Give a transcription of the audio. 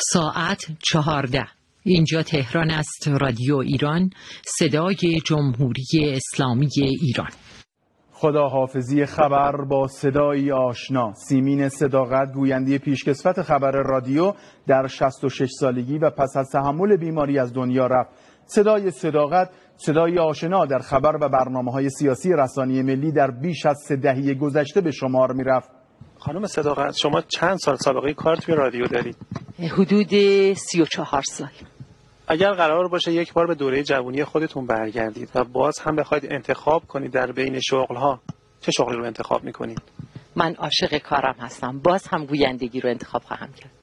ساعت چهارده. اینجا تهران است رادیو ایران صدای جمهوری اسلامی ایران. خداحافظی خبر با صدایی آشنا. سیمین صداقت گوینده پیشکسوت خبر رادیو در 66 سالگی و پس از تحمل بیماری از دنیا رفت. صدای صداقت صدای آشنا در خبر و برنامه های سیاسی رسانی ملی در بیش از سه دهه گذشته به شمار می رفت خانم صداقت شما چند سال سابقه کار توی رادیو دارید؟ حدود سی و چهار سال اگر قرار باشه یک بار به دوره جوانی خودتون برگردید و باز هم بخواید انتخاب کنید در بین شغل ها چه شغلی رو انتخاب می‌کنید؟ من عاشق کارم هستم باز هم گویندگی رو انتخاب خواهم کرد